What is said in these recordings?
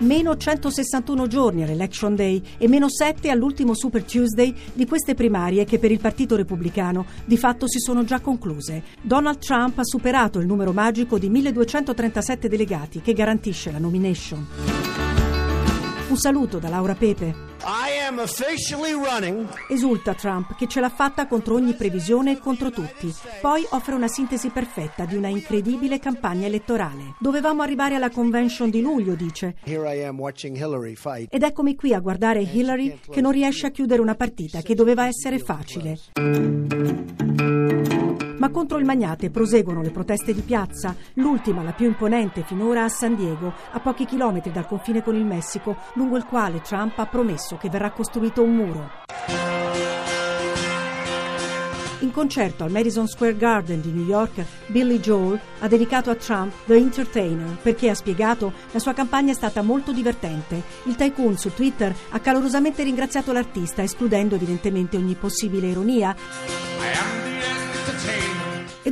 meno 161 giorni all'Election Day e meno 7 all'ultimo Super Tuesday di queste primarie che per il Partito Repubblicano di fatto si sono già concluse. Donald Trump ha superato il numero magico di 1237 delegati che garantisce la nomination. Un saluto da Laura Pepe. Esulta Trump che ce l'ha fatta contro ogni previsione e contro tutti. Poi offre una sintesi perfetta di una incredibile campagna elettorale. Dovevamo arrivare alla convention di luglio, dice. Ed eccomi qui a guardare Hillary che non riesce a chiudere una partita che doveva essere facile. Ma contro il magnate proseguono le proteste di piazza, l'ultima, la più imponente finora a San Diego, a pochi chilometri dal confine con il Messico, lungo il quale Trump ha promesso che verrà costruito un muro. In concerto al Madison Square Garden di New York, Billy Joel ha dedicato a Trump The Entertainer perché ha spiegato la sua campagna è stata molto divertente. Il tycoon su Twitter ha calorosamente ringraziato l'artista, escludendo evidentemente ogni possibile ironia.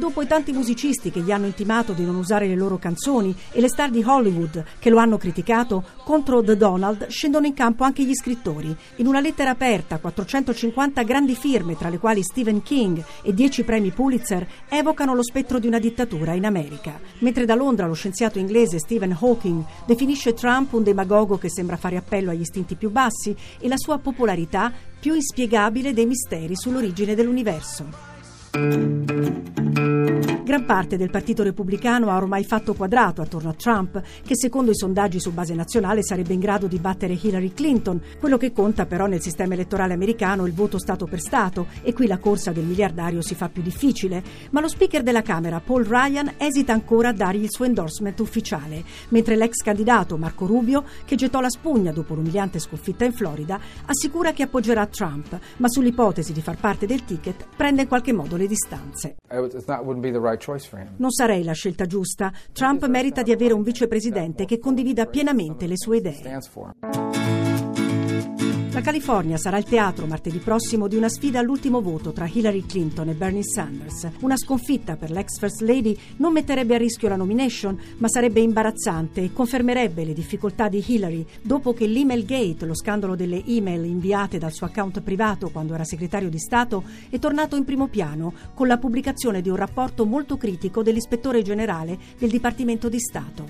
Dopo i tanti musicisti che gli hanno intimato di non usare le loro canzoni e le star di Hollywood che lo hanno criticato, contro The Donald scendono in campo anche gli scrittori. In una lettera aperta, 450 grandi firme, tra le quali Stephen King e 10 premi Pulitzer, evocano lo spettro di una dittatura in America. Mentre da Londra lo scienziato inglese Stephen Hawking definisce Trump un demagogo che sembra fare appello agli istinti più bassi e la sua popolarità più inspiegabile dei misteri sull'origine dell'universo. Gran parte del Partito Repubblicano ha ormai fatto quadrato attorno a Trump, che secondo i sondaggi su base nazionale sarebbe in grado di battere Hillary Clinton. Quello che conta però nel sistema elettorale americano è il voto Stato per Stato e qui la corsa del miliardario si fa più difficile. Ma lo speaker della Camera, Paul Ryan, esita ancora a dargli il suo endorsement ufficiale, mentre l'ex candidato Marco Rubio, che gettò la spugna dopo l'umiliante sconfitta in Florida, assicura che appoggerà Trump, ma sull'ipotesi di far parte del ticket prende in qualche modo le distanze. Non sarei la scelta giusta. Trump merita di avere un vicepresidente che condivida pienamente le sue idee. La California sarà il teatro martedì prossimo di una sfida all'ultimo voto tra Hillary Clinton e Bernie Sanders. Una sconfitta per l'ex First Lady non metterebbe a rischio la nomination, ma sarebbe imbarazzante e confermerebbe le difficoltà di Hillary dopo che l'email gate, lo scandalo delle email inviate dal suo account privato quando era segretario di Stato, è tornato in primo piano con la pubblicazione di un rapporto molto critico dell'ispettore generale del Dipartimento di Stato.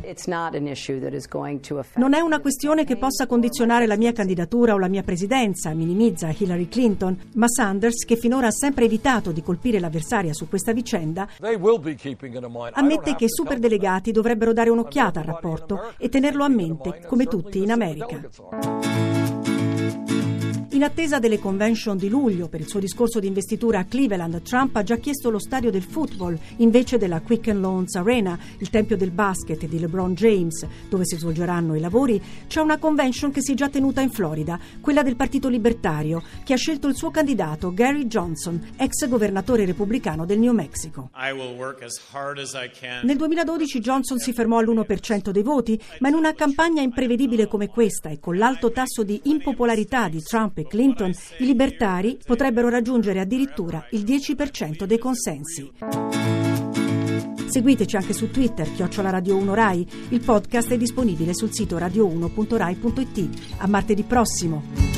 Non è una questione che possa condizionare la mia candidatura o la mia presidenza presidenza, minimizza Hillary Clinton, ma Sanders, che finora ha sempre evitato di colpire l'avversaria su questa vicenda, ammette che i superdelegati dovrebbero dare un'occhiata al rapporto e tenerlo a mente, come tutti in America. In attesa delle convention di luglio per il suo discorso di investitura a Cleveland, Trump ha già chiesto lo stadio del football invece della Quicken Loans Arena, il tempio del basket di LeBron James, dove si svolgeranno i lavori. C'è una convention che si è già tenuta in Florida, quella del Partito Libertario, che ha scelto il suo candidato Gary Johnson, ex governatore repubblicano del New Mexico. Nel 2012 Johnson si fermò all'1% dei voti, ma in una campagna imprevedibile come questa e con l'alto tasso di impopolarità di Trump e Clinton, i libertari potrebbero raggiungere addirittura il 10% dei consensi. Seguiteci anche su Twitter, chiocciola Radio 1 Rai. Il podcast è disponibile sul sito radio1.rai.it. A martedì prossimo.